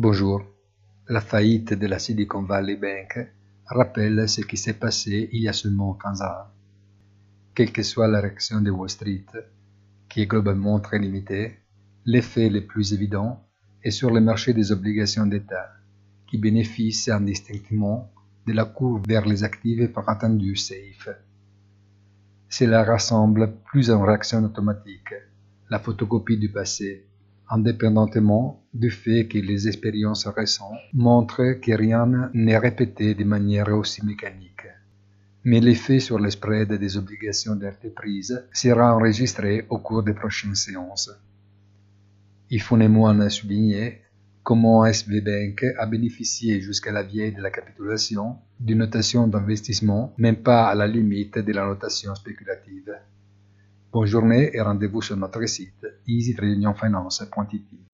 Bonjour. La faillite de la Silicon Valley Bank rappelle ce qui s'est passé il y a seulement 15 ans. Quelle que soit la réaction de Wall Street, qui est globalement très limitée, l'effet le plus évident est sur le marché des obligations d'État, qui bénéficie indistinctement de la courbe vers les actifs par attendu safe. Cela rassemble plusieurs réactions automatiques, la photocopie du passé, indépendamment du fait que les expériences récentes montrent que rien n'est répété de manière aussi mécanique. Mais l'effet sur le des obligations d'entreprise sera enregistré au cours des prochaines séances. Il faut néanmoins souligner comment SV Bank a bénéficié jusqu'à la vieille de la capitulation d'une notation d'investissement, même pas à la limite de la notation spéculative. Bonne journée et rendez-vous sur notre site easytradeunionfinance.it.